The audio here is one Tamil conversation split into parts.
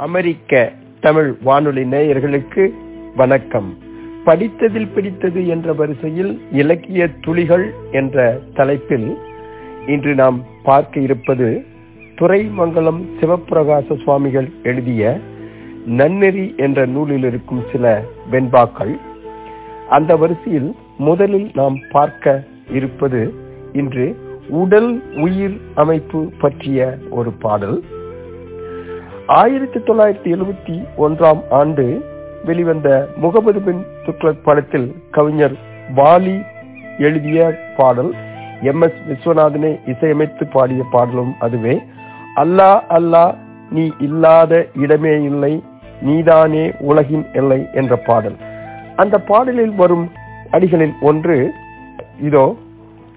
அமெரிக்க தமிழ் வானொலி நேயர்களுக்கு வணக்கம். படித்ததில் பிடித்தது என்ற வரிசையில் இலக்கிய துளிகள் என்ற தலைப்பில் இன்று நாம் பார்க்க இருப்பது துறைமங்கலம் சிவப்பிரகாச சுவாமிகள் எழுதிய நன்னெறி என்ற நூலில் இருக்கும் சில வெண்பாக்கள். அந்த வரிசையில் முதலில் நாம் பார்க்க இருப்பது இன்று உடல் உயிர் அமைப்பு பற்றிய ஒரு பாடல். ஆயிரத்தி தொள்ளாயிரத்தி எழுபத்தி ஒன்றாம் ஆண்டு வெளிவந்த முகமது பின் துக்ளக் படத்தில் கவிஞர் வாலி எழுதிய பாடல் எம் எஸ் விஸ்வநாதனை இசையமைத்து பாடிய பாடலும் அதுவே. அல்லா அல்லா நீ இல்லாத இடமே இல்லை நீதானே உலகின் எல்லை என்ற பாடல். அந்த பாடலில் வரும் அடிகளில் ஒன்று இதோ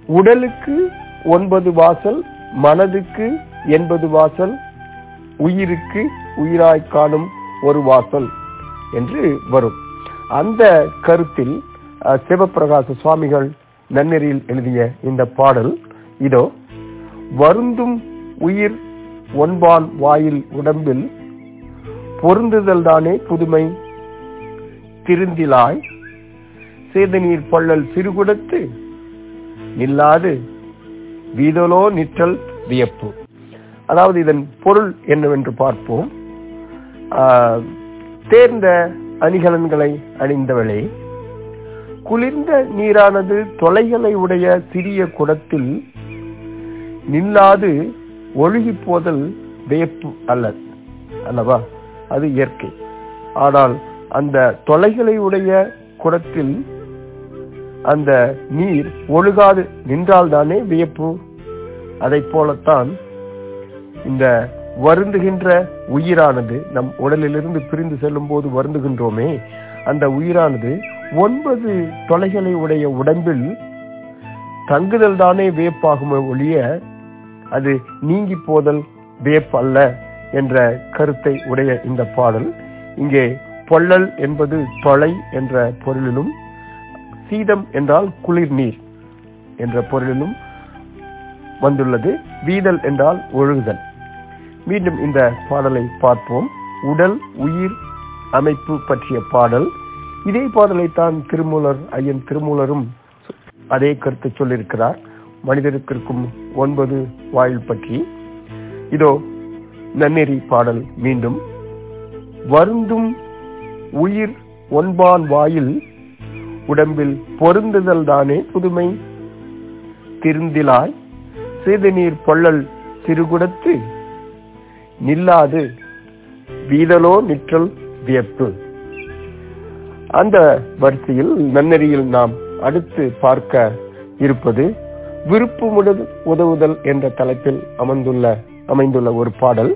உடலுக்கு ஒன்பது வாசல் மனதுக்கு எண்பது வாசல் உயிருக்கு உயிராய் காணும் ஒரு வாசல் என்று வரும். அந்த கருத்தில் சிவபிரகாச சுவாமிகள் நன்னெறியில் எழுதிய இந்த பாடல் இதோ வருந்தும் உயிர் ஒன்பான் வாயில் உடம்பில் பொருந்துதல் தானே புதுமை? திருந்திலாய் சேதநீர் பள்ளல் சிறுகுடத்து நில்லாது வீதலோ நிற்றல் வியப்பு. அதாவது இதன் பொருள் என்னவென்று பார்ப்போம். தேர்ந்த அணிகலன்களை அணிந்தவளே குளிர்ந்த நீரானது தொலைகளை உடைய சிறிய குடத்தில் நில்லாது ஒழுகி போதல் வியப்பு அல்ல அல்லவா? அது இயற்கை. ஆனால் அந்த தொலைகளை உடைய குடத்தில் அந்த நீர் ஒழுகாது நின்றால்தானே வியப்பு அதை போலத்தான் இந்த வருந்துகின்ற உயிரானது நம் உடலிலிருந்து பிரிந்து செல்லும் போது வருந்துகின்றோமே அந்த உயிரானது ஒன்பது தொலைகளை உடைய உடம்பில் தங்குதல் தானே வேப்பாகும் ஒழிய அது நீங்கி போதல் வேப் அல்ல என்ற கருத்தை உடைய இந்த பாடல். இங்கே பொள்ளல் என்பது தொலை என்ற பொருளிலும் சீதம் என்றால் குளிர் நீர் என்ற பொருளிலும் வந்துள்ளது. வீதல் என்றால் ஒழுகுதல். மீண்டும் இந்த பாடலை பார்ப்போம். உடல் உயிர் அமைப்பு பற்றிய பாடல். இதே பாடலை தான் திருமூலர் ஐயன் திருமூலரும் அதே கருத்து சொல்லியிருக்கிறார். மனிதருக்கு இருக்கும் ஒன்பது வாயில் பற்றி. இதோ நன்னெறி பாடல் மீண்டும். வருந்தும் உயிர் ஒன்பான் வாயில் உடம்பில் பொருந்துதல் தானே புதுமை. திருந்திலாய் சிறுநீர் பொள்ளல் சிறுகுடத்து நில்லாது. வீதலோ நிற்றல் வியப்பு. அந்த வரிசையில் நன்னெறியில் நாம் அடுத்து பார்க்க இருப்பது விருப்பமுடன் உதவுதல் என்ற தலைப்பில் அமர்ந்துள்ள அமைந்துள்ள ஒரு பாடல்.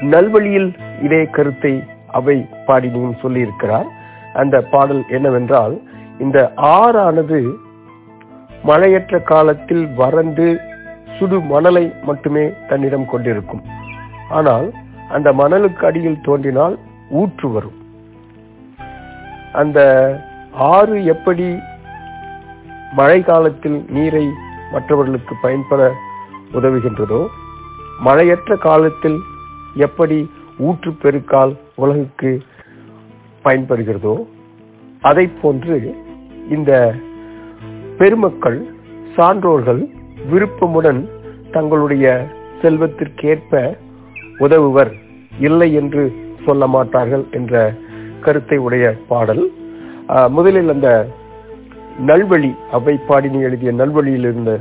நல்வழியில் இதே கருத்தை அவை பாடினியும் சொல்லியிருக்கிறார். அந்த பாடல் என்னவென்றால் இந்த ஆறானது மழையற்ற காலத்தில் வறண்டு சுடு மணலை மட்டுமே தன்னிடம் கொண்டிருக்கும். ஆனால் அந்த மணலுக்கு அடியில் தோன்றினால் ஊற்று வரும். அந்த ஆறு எப்படி மழை காலத்தில் நீரை மற்றவர்களுக்கு பயன்பட உதவுகின்றதோ மழையற்ற காலத்தில் எப்படி ஊற்று பெருக்கால் உலகுக்கு பயன்படுகிறதோ அதை போன்று இந்த பெருமக்கள் சான்றோர்கள் விருப்பமுடன் தங்களுடைய செல்வத்திற்கேற்ப உதவுவர் இல்லை என்று சொல்ல மாட்டார்கள் என்ற கருத்தை உடைய பாடல். முதலில் அந்த நல்வழி அவை பாடினி எழுதிய நல்வழியில் இருந்த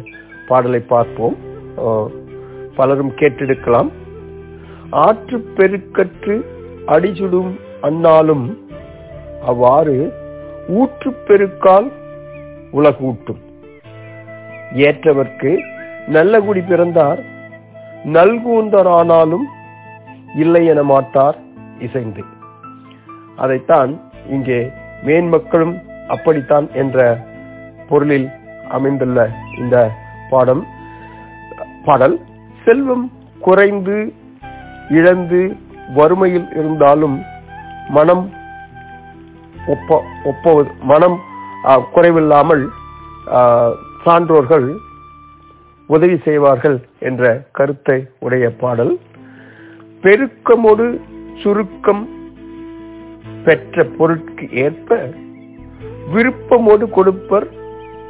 பாடலை பார்ப்போம். பலரும் கேட்டெடுக்கலாம். ஆற்று பெருக்கற்று அடிசுடும் அன்னாலும் அவ்வாறு ஊற்று பெருக்கால் உலகூட்டும். ஏற்றவர்க்கு நல்ல குடி பிறந்தார் நல்கூந்தரானாலும் இல்லை என மாட்டார் இசைந்து. அதைத்தான் இங்கே மேன்மக்களும் அப்படித்தான் என்ற பொருளில் அமைந்துள்ள இந்த பாடம். பாடல் செல்வம் குறைந்து இழந்து வறுமையில் இருந்தாலும் மனம் ஒப்ப ஒப்பவது மனம் குறைவில்லாமல் சான்றோர்கள் உதவி செய்வார்கள் என்ற கருத்தை உடைய பாடல். பெருக்கமொடு சுருக்கம் பெற்ற பொருட்கு ஏற்ப விருப்பமோடு கொடுப்பர்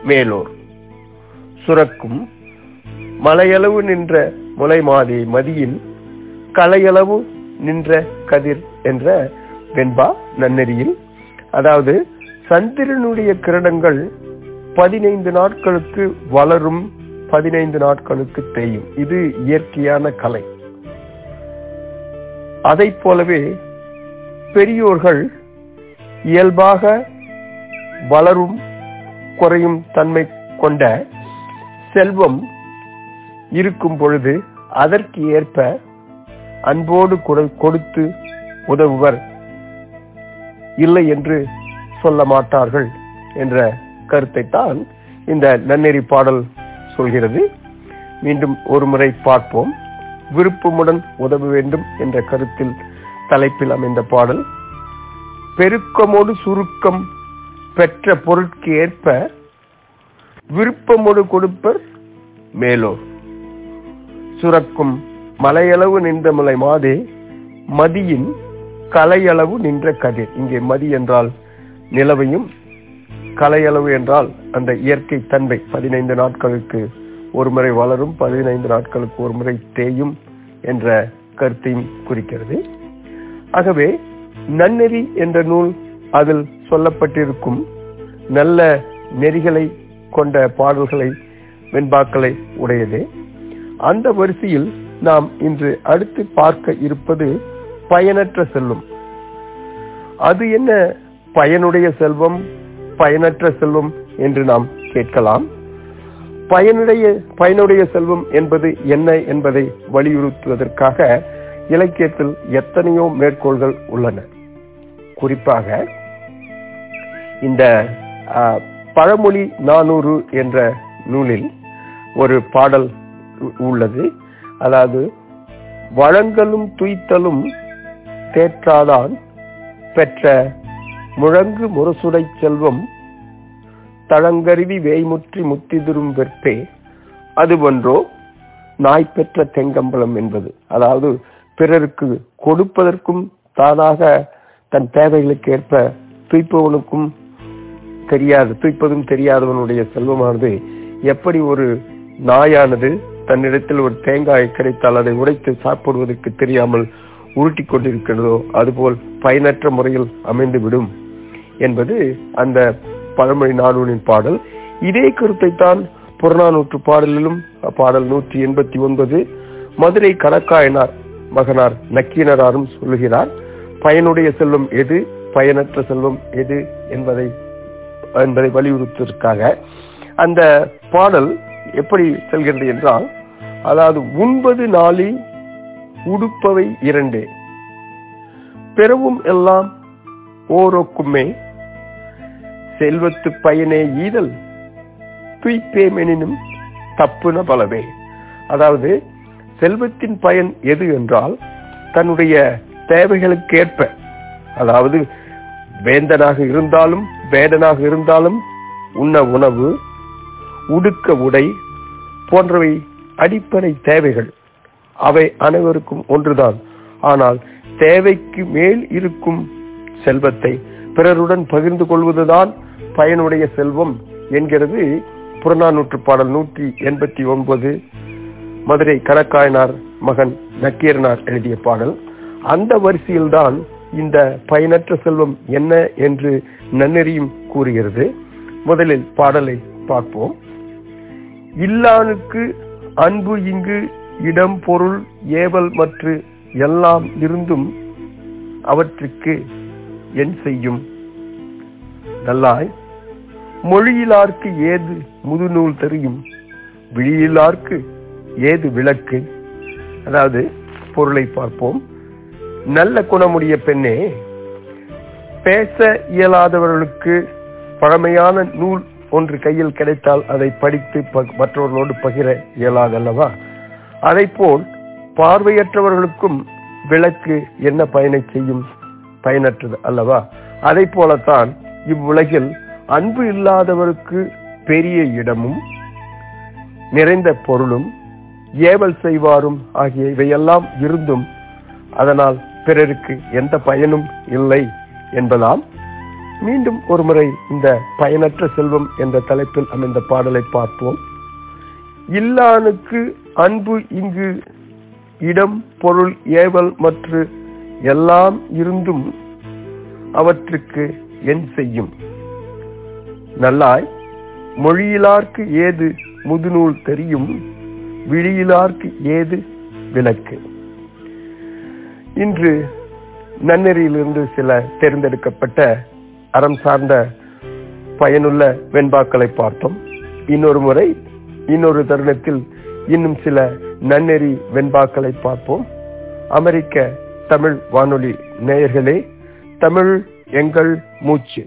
மேலோர். சுரக்கும் மலையளவு நின்ற முலை மாதி மதியின் கலையளவு நின்ற கதிர் என்ற வெண்பா நன்னெறியில். அதாவது சந்திரனுடைய கிரணங்கள் பதினைந்து நாட்களுக்கு வளரும் பதினைந்து நாட்களுக்கு தேயும். இது இயற்கையான கலை. அதை போலவே பெரியோர்கள் இயல்பாக வளரும் குறையும் தன்மை கொண்ட செல்வம் இருக்கும் பொழுது அதற்கு ஏற்ப அன்போடு கொடுத்து உதவுவர். இல்லை என்று சொல்ல மாட்டார்கள் என்ற கருத்தை தான் இந்த நன்னெறி பாடல் சொல்கிறது. மீண்டும் ஒரு முறை பார்ப்போம். விருப்பமுடன் உதவ வேண்டும் என்ற கருத்தில் தலைப்பில் அமைந்த பாடல் பெருக்கமோடு சுருக்கம் பெற்ற பொருட்கு ஏற்ப விருப்பமோடு கொடுப்பர் மேலோ சுரக்கும் மலையளவு நின்ற முலை மாதே மதியின் கலையளவு நின்ற கதிர். இங்கே மதி என்றால் நிலவையும் கலையளவு என்றால் அந்த இயற்கை தன்மை. பதினைந்து நாட்களுக்கு ஒரு முறை வளரும் பதினைந்து நாட்களுக்கு ஒரு முறை தேயும் என்ற கருத்தையும் குறிக்கிறது. ஆகவே நன்னெறி என்ற நூல் அதில் சொல்லப்பட்டிருக்கும் நல்ல நெறிகளை கொண்ட பாடல்களை வெண்பாக்களை உடையது. அந்த வரிசையில் நாம் இன்று அடுத்து பார்க்க இருப்பது பயனற்ற செல்வம். அது என்ன பயனுடைய செல்வம் பயனற்ற செல்வம் என்று நாம் கேட்கலாம். பயனுடைய பயனுடைய செல்வம் என்பது என்ன என்பதை வலியுறுத்துவதற்காக இலக்கியத்தில் எத்தனையோ மேற்கோள்கள் உள்ளன. குறிப்பாக இந்த பழமொழி நானூறு என்ற நூலில் ஒரு பாடல் உள்ளது. அதாவது வழங்கலும் துய்த்தலும் தேற்றாதான் பெற்ற முழங்கு முரசுடை செல்வம் தளங்கருவி வேய்முற்றி முத்திதிரும் வெற்பே. அது ஒன்றோ நாய் பெற்ற தெங்கம்பலம் என்பது. அதாவது பிறருக்கு கொடுப்பதற்கும் தானாக தன் தேவைகளுக்கு ஏற்ப தூய்ப்பவனுக்கும் தெரியாது தூய்ப்பதும் தெரியாதவனுடைய செல்வமானது எப்படி ஒரு நாயானது தன்னிடத்தில் ஒரு தேங்காய் கிடைத்தால் அதை உடைத்து சாப்பிடுவதற்கு தெரியாமல் உருட்டி கொண்டிருக்கிறதோ அதுபோல் பயனற்ற முறையில் அமைந்துவிடும் என்பது அந்த பழமொழி நானூரின் பாடல். இதே கருத்தை தான் புறநானூற்று பாடலிலும் பாடல் நூற்றி எண்பத்தி ஒன்பது மதுரை கணக்காயனார் மகனார் நக்கீனராரும் சொல்லுகிறார் பயனுடைய செல்வம் எது பயனற்ற செல்வம் எது என்பதை என்பதை வலியுறுத்துவதற்காக. அந்த பாடல் எப்படி செல்கிறது என்றால் அதாவது உண்பது நாளில் உடுப்பவை இரண்டே. பெறவும் எல்லாம் ஓரோக்குமே செல்வத்து பயனே ஈதல். துய்ப்பேமெனினும் தப்புன பலவே அதாவது செல்வத்தின் பயன் எது என்றால் தன்னுடைய தேவைகளுக்கேற்ப அதாவது வேந்தனாக இருந்தாலும் வேடனாக இருந்தாலும் உண்ண உணவு உடுக்க உடை போன்றவை அடிப்படை தேவைகள். அவை அனைவருக்கும் ஒன்றுதான். ஆனால் தேவைக்கு மேல் இருக்கும் செல்வத்தை பிறருடன் பகிர்ந்து கொள்வதுதான் பயனுடைய செல்வம் என்கிறது புறநானூற்று பாடல் நூற்றி எண்பத்தி ஒன்பது. மதுரை கணக்காயனார் மகன் நக்கீரனார் எழுதிய பாடல். அந்த வரிசையில்தான் இந்த பயனற்ற செல்வம் என்ன என்று நன்னெறியும் கூறுகிறது. முதலில் பாடலை பார்ப்போம். இல்லானுக்கு அன்பு இங்கு இடம் பொருள் ஏவல் மற்றும் எல்லாம் இருந்தும் அவற்றுக்கு என் செய்யும். நல்லாய். மொழியிலார்க்கு ஏது முதுநூல் தெரியும்? விழியிலார்க்கு ஏது விளக்கு? அதாவது பொருளை பார்ப்போம். நல்ல குணமுடைய பெண்ணே பேச இயலாதவர்களுக்கு பழமையான நூல் ஒன்று கையில் கிடைத்தால் அதை படித்து மற்றவர்களோடு பகிர இயலாதல்லவா? அதை போல் பார்வையற்றவர்களுக்கும் விளக்கு என்ன பயனை செய்யும்? பயனற்றது அல்லவா? அதை போலத்தான் இவ்வுலகில் அன்பு இல்லாதவருக்கு பெரிய இடமும் நிறைந்த பொருளும் ஏவல் செய்வாரும் ஆகிய இவையெல்லாம் இருந்தும் அதனால் பிறருக்கு எந்த பயனும் இல்லை என்பதாம் மீண்டும் ஒருமுறை இந்த பயனற்ற செல்வம் என்ற தலைப்பில் அமைந்த பாடலை பார்ப்போம். இல்லானுக்கு அன்பு இங்கு இடம் பொருள் ஏவல் மற்றும் எல்லாம் இருந்தும் அவற்றுக்கு என் செய்யும். நல்லாய் மொழியிலார்க்கு ஏது முதுநூல் தெரியும் விழியிலார்க்கு ஏது விளக்கு? இன்று நன்னெறியிலிருந்து சில தேர்ந்தெடுக்கப்பட்ட அறம் சார்ந்த பயனுள்ள வெண்பாக்களை பார்த்தோம். இன்னொரு முறை இன்னொரு தருணத்தில் இன்னும் சில நன்னெறி வெண்பாக்களை பார்ப்போம். அமெரிக்க தமிழ் வானொலி நேயர்களே தமிழ் எங்கள் மூச்சு.